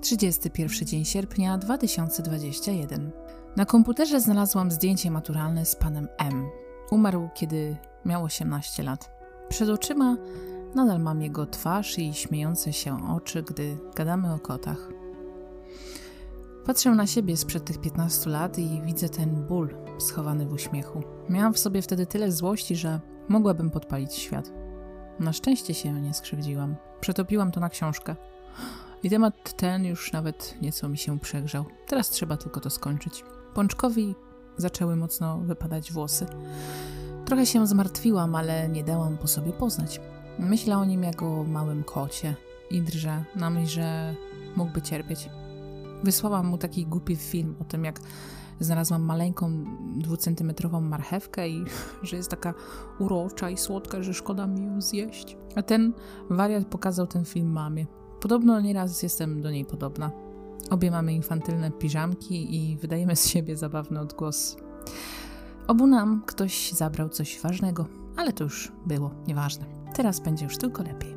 31 dzień sierpnia 2021. Na komputerze znalazłam zdjęcie maturalne z panem M. Umarł, kiedy miał 18 lat. Przed oczyma nadal mam jego twarz i śmiejące się oczy, gdy gadamy o kotach. Patrzę na siebie sprzed tych 15 lat i widzę ten ból schowany w uśmiechu. Miałam w sobie wtedy tyle złości, że mogłabym podpalić świat. Na szczęście się nie skrzywdziłam. Przetopiłam to na książkę. I temat ten już nawet nieco mi się przegrzał. Teraz trzeba tylko to skończyć. Pączkowi zaczęły mocno wypadać włosy. Trochę się zmartwiłam, ale nie dałam po sobie poznać. Myślę o nim jak o małym kocie i drżę na myśl, że mógłby cierpieć. Wysłałam mu taki głupi film o tym, jak znalazłam maleńką dwucentymetrową marchewkę i że jest taka urocza i słodka, że szkoda mi ją zjeść. A ten wariat pokazał ten film mamie. Podobno nieraz jestem do niej podobna. Obie mamy infantylne piżamki i wydajemy z siebie zabawny odgłos. Obu nam ktoś zabrał coś ważnego, ale to już było nieważne. Teraz będzie już tylko lepiej.